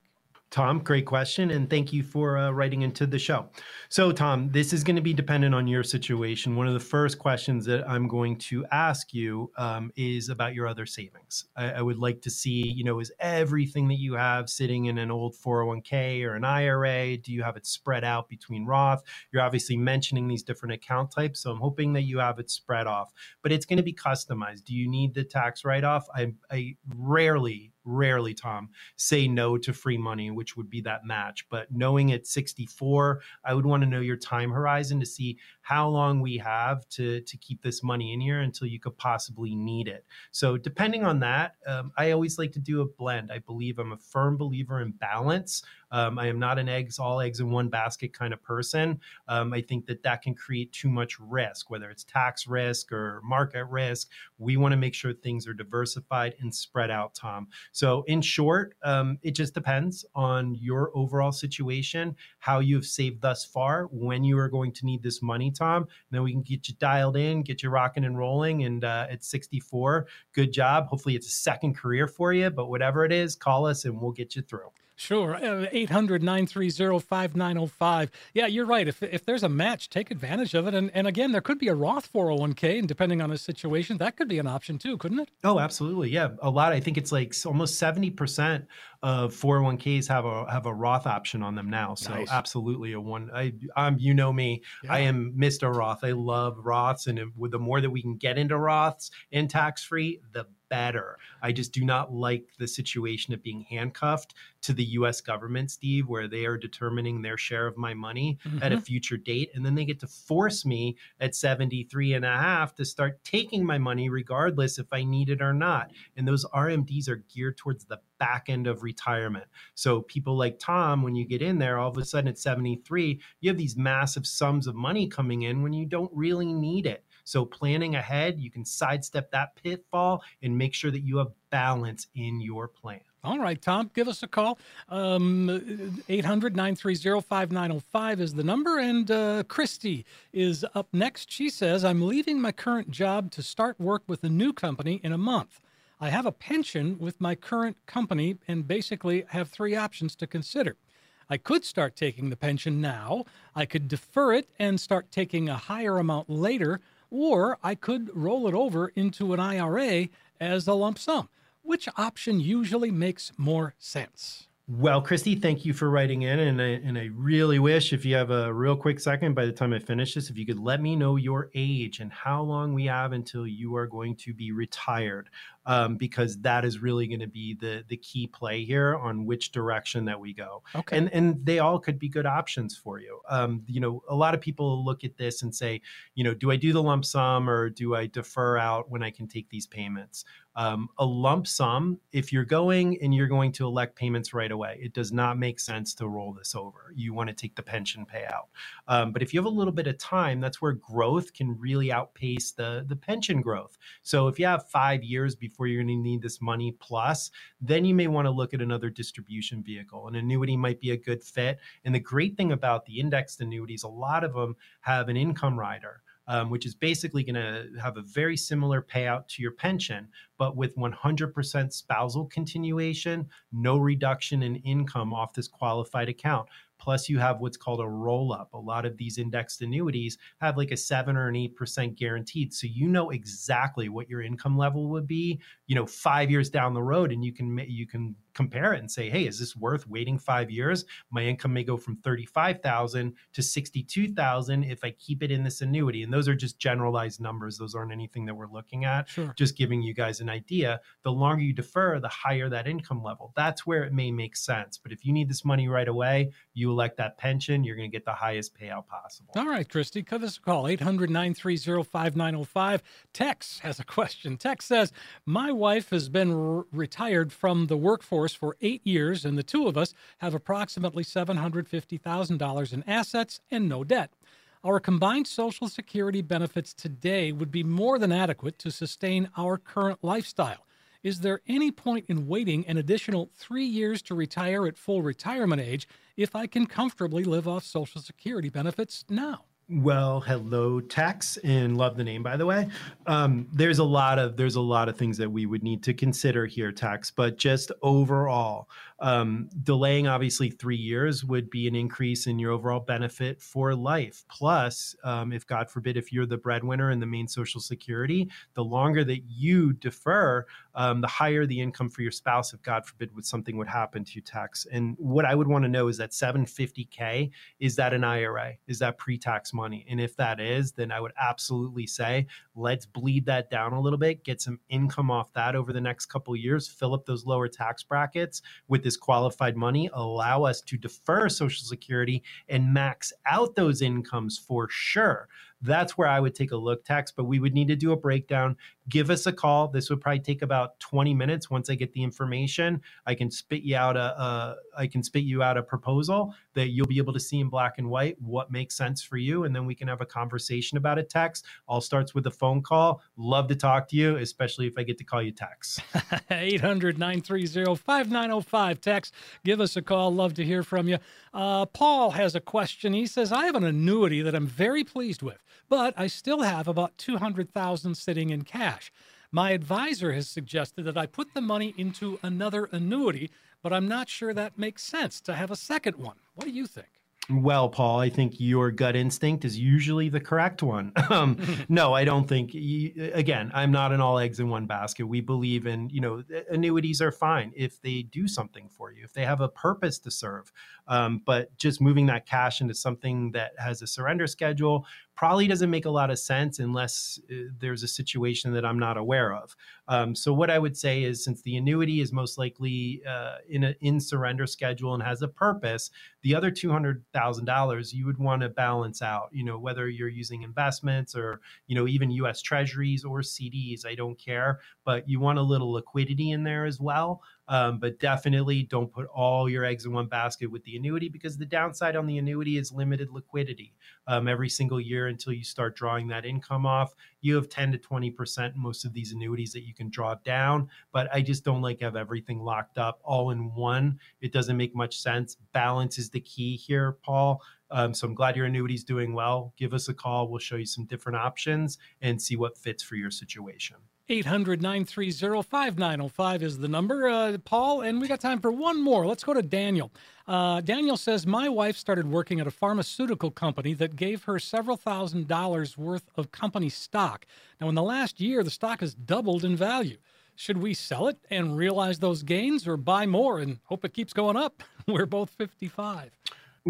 Tom, great question, and thank you for uh, writing into the show. So, Tom, this is going to be dependent on your situation. One of the first questions that I'm going to ask you um, is about your other savings. I, I, would like to see, you know, is everything that you have sitting in an old 401k or an IRA? Do you have it spread out between Roth? You're obviously mentioning these different account types, so I'm hoping that you have it spread off. But it's going to be customized. Do you need the tax write off? I, I rarely rarely, Tom, say no to free money, which would be that match. But knowing at 64, I would want to know your time horizon to see how long we have to, to keep this money in here until you could possibly need it. So, depending on that, um, I always like to do a blend. I believe I'm a firm believer in balance. Um, I am not an eggs, all eggs in one basket kind of person. Um, I think that that can create too much risk, whether it's tax risk or market risk. We want to make sure things are diversified and spread out, Tom. So, in short, um, it just depends on your overall situation, how you have saved thus far, when you are going to need this money, Tom. And then we can get you dialed in, get you rocking and rolling. And uh, at 64, good job. Hopefully, it's a second career for you, but whatever it is, call us and we'll get you through. Sure. Uh, 800 930 5905. Yeah, you're right. If, if there's a match, take advantage of it. And, and again, there could be a Roth 401k, and depending on the situation, that could be an option too, couldn't it? Oh, absolutely. Yeah. A lot. I think it's like almost 70% of 401ks have a have a Roth option on them now. So nice. absolutely a one. I I'm you know me. Yeah. I am Mr. Roth. I love Roths, and with the more that we can get into Roths and tax free, the better. I just do not like the situation of being handcuffed to the US government, Steve, where they are determining their share of my money mm-hmm. at a mm-hmm. future date. And then they get to force me at 73 and a half to start taking my money regardless if I need it or not. And those RMDs are geared towards the back end of retirement. So people like Tom, when you get in there, all of a sudden at 73, you have these massive sums of money coming in when you don't really need it. So planning ahead, you can sidestep that pitfall and make sure that you have balance in your plan. All right, Tom, give us a call. Um, 800 930 5905 is the number. And uh, Christy is up next. She says, I'm leaving my current job to start work with a new company in a month. I have a pension with my current company and basically have three options to consider. I could start taking the pension now, I could defer it and start taking a higher amount later, or I could roll it over into an IRA as a lump sum. Which option usually makes more sense? Well, Christy, thank you for writing in. And I, and I really wish if you have a real quick second by the time I finish this, if you could let me know your age and how long we have until you are going to be retired um, because that is really going to be the the key play here on which direction that we go. Okay. And and they all could be good options for you. Um, you know, a lot of people look at this and say, you know, do I do the lump sum or do I defer out when I can take these payments? Um, a lump sum, if you're going and you're going to elect payments right away, it does not make sense to roll this over. You want to take the pension payout. Um, but if you have a little bit of time, that's where growth can really outpace the, the pension growth. So if you have five years before where you're going to need this money plus, then you may want to look at another distribution vehicle. An annuity might be a good fit. And the great thing about the indexed annuities, a lot of them have an income rider. Um, which is basically going to have a very similar payout to your pension, but with 100% spousal continuation, no reduction in income off this qualified account. Plus, you have what's called a roll up. A lot of these indexed annuities have like a seven or an eight percent guaranteed. So you know exactly what your income level would be, you know, five years down the road, and you can you can compare it and say, hey, is this worth waiting five years? My income may go from 35,000 to 62,000 if I keep it in this annuity. And those are just generalized numbers. Those aren't anything that we're looking at. Sure. Just giving you guys an idea. The longer you defer, the higher that income level. That's where it may make sense. But if you need this money right away, you elect that pension, you're going to get the highest payout possible. All right, Christy, give us a call 800 930 5905. Tex has a question. Tex says, My wife has been r- retired from the workforce for eight years, and the two of us have approximately $750,000 in assets and no debt. Our combined Social Security benefits today would be more than adequate to sustain our current lifestyle. Is there any point in waiting an additional three years to retire at full retirement age if I can comfortably live off Social Security benefits now? Well, hello, Tex, and love the name by the way. Um, there's a lot of there's a lot of things that we would need to consider here, Tex. But just overall, um, delaying obviously three years would be an increase in your overall benefit for life. Plus, um, if God forbid, if you're the breadwinner in the main Social Security, the longer that you defer, um, the higher the income for your spouse. If God forbid, what something would happen to you, Tex. And what I would want to know is that 750k is that an IRA? Is that pre-tax money? And if that is, then I would absolutely say let's bleed that down a little bit, get some income off that over the next couple years, fill up those lower tax brackets with qualified money, allow us to defer Social Security and max out those incomes for sure. That's where I would take a look, Tex, but we would need to do a breakdown. Give us a call. This would probably take about 20 minutes. Once I get the information, I can spit you out a, a I can spit you out a proposal that you'll be able to see in black and white what makes sense for you, and then we can have a conversation about a Tex all starts with a phone call. Love to talk to you, especially if I get to call you Tex. *laughs* 800 930 5905. Tex, give us a call. Love to hear from you. Uh, Paul has a question. He says, I have an annuity that I'm very pleased with but I still have about 200,000 sitting in cash. My advisor has suggested that I put the money into another annuity, but I'm not sure that makes sense to have a second one. What do you think? Well, Paul, I think your gut instinct is usually the correct one. *laughs* Um, *laughs* no, I don't think. Again, I'm not an all eggs in one basket. We believe in, you know, annuities are fine if they do something for you, if they have a purpose to serve. Um, but just moving that cash into something that has a surrender schedule probably doesn't make a lot of sense unless uh, there's a situation that I'm not aware of. Um, so what I would say is, since the annuity is most likely uh, in an in surrender schedule and has a purpose, the other two hundred thousand dollars you would want to balance out. You know, whether you're using investments or you know even U.S. Treasuries or CDs, I don't care, but you want a little liquidity in there as well. Um, but definitely don't put all your eggs in one basket with the annuity because the downside on the annuity is limited liquidity. Um, every single year until you start drawing that income off, you have 10 to 20% most of these annuities that you can draw down. But I just don't like have everything locked up all in one. It doesn't make much sense. Balance is the key here, Paul. Um, so I'm glad your annuity is doing well. Give us a call. We'll show you some different options and see what fits for your situation. 800 930 5905 is the number. Uh, Paul, and we got time for one more. Let's go to Daniel. Uh, Daniel says, My wife started working at a pharmaceutical company that gave her several thousand dollars worth of company stock. Now, in the last year, the stock has doubled in value. Should we sell it and realize those gains or buy more and hope it keeps going up? *laughs* We're both 55.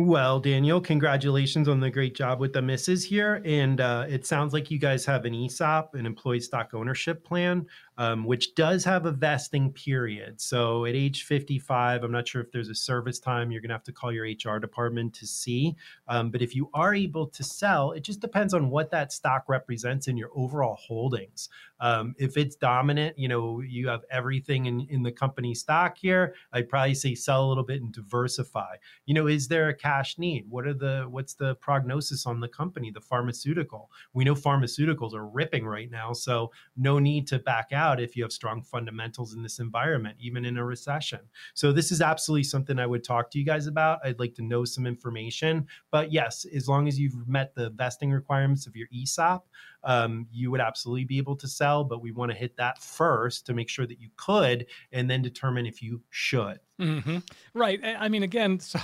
Well, Daniel, congratulations on the great job with the misses here. And uh, it sounds like you guys have an ESOP, an employee stock ownership plan, um, which does have a vesting period. So at age 55, I'm not sure if there's a service time. You're going to have to call your HR department to see. Um, but if you are able to sell, it just depends on what that stock represents in your overall holdings. Um, if it's dominant, you know, you have everything in, in the company stock here, I'd probably say sell a little bit and diversify. You know, is there a cash need? What are the, what's the prognosis on the company, the pharmaceutical? We know pharmaceuticals are ripping right now. So no need to back out if you have strong fundamentals in this environment, even in a recession. So this is absolutely something I would talk to you guys about. I'd like to know some information. But yes, as long as you've met the vesting requirements of your ESOP, um, you would absolutely be able to sell, but we want to hit that first to make sure that you could and then determine if you should. Mm-hmm. Right. I mean, again, *laughs* so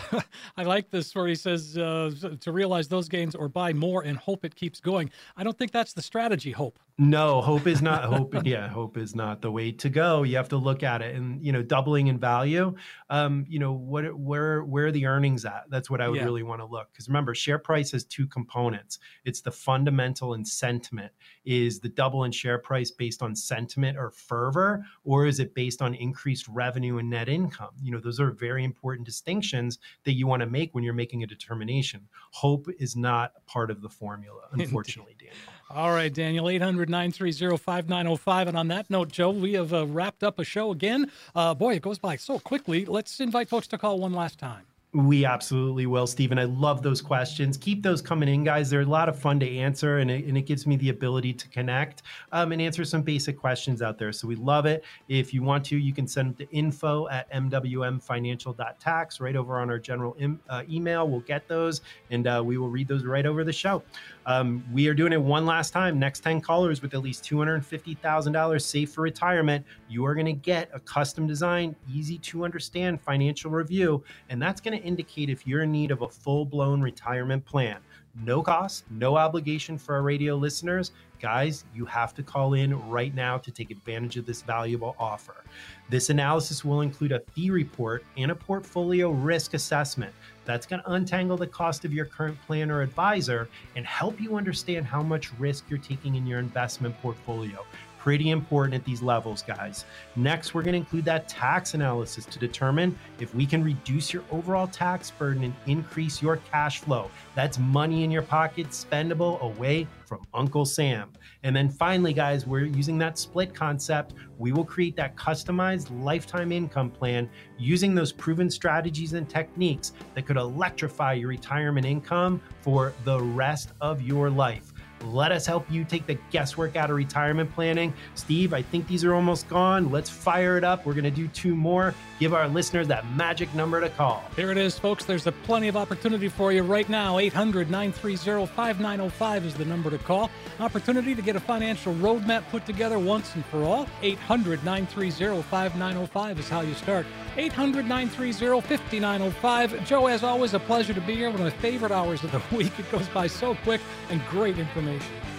I like this where he says uh, to realize those gains or buy more and hope it keeps going. I don't think that's the strategy, Hope. No, hope is not hope. *laughs* yeah, hope is not the way to go. You have to look at it, and you know, doubling in value. Um, you know, what where where are the earnings at? That's what I would yeah. really want to look. Because remember, share price has two components. It's the fundamental and sentiment. Is the double in share price based on sentiment or fervor, or is it based on increased revenue and net income? You know, those are very important distinctions that you want to make when you're making a determination. Hope is not part of the formula, *laughs* unfortunately, Daniel. All right, Daniel, 800 930 5905. And on that note, Joe, we have uh, wrapped up a show again. Uh, boy, it goes by so quickly. Let's invite folks to call one last time. We absolutely will, Stephen. I love those questions. Keep those coming in, guys. They're a lot of fun to answer, and it, and it gives me the ability to connect um, and answer some basic questions out there. So we love it. If you want to, you can send them to info at mwmfinancial.tax right over on our general uh, email. We'll get those, and uh, we will read those right over the show. Um, we are doing it one last time. Next 10 callers with at least $250,000 safe for retirement, you are going to get a custom design, easy to understand financial review. And that's going to indicate if you're in need of a full blown retirement plan. No cost, no obligation for our radio listeners. Guys, you have to call in right now to take advantage of this valuable offer. This analysis will include a fee report and a portfolio risk assessment. That's going to untangle the cost of your current plan or advisor and help you understand how much risk you're taking in your investment portfolio pretty important at these levels, guys. Next, we're going to include that tax analysis to determine if we can reduce your overall tax burden and increase your cash flow. That's money in your pocket, spendable away from Uncle Sam. And then finally, guys, we're using that split concept. We will create that customized lifetime income plan using those proven strategies and techniques that could electrify your retirement income for the rest of your life. Let us help you take the guesswork out of retirement planning. Steve, I think these are almost gone. Let's fire it up. We're going to do two more. Give our listeners that magic number to call. Here it is, folks. There's a plenty of opportunity for you right now. 800 930 5905 is the number to call. Opportunity to get a financial roadmap put together once and for all. 800 930 5905 is how you start. 800 930 5905. Joe, as always, a pleasure to be here. One of my favorite hours of the *laughs* week. It goes by so quick and great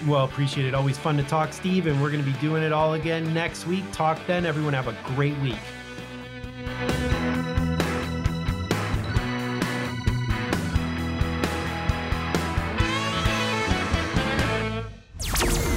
Well, appreciate it. Always fun to talk, Steve, and we're going to be doing it all again next week. Talk then. Everyone have a great week.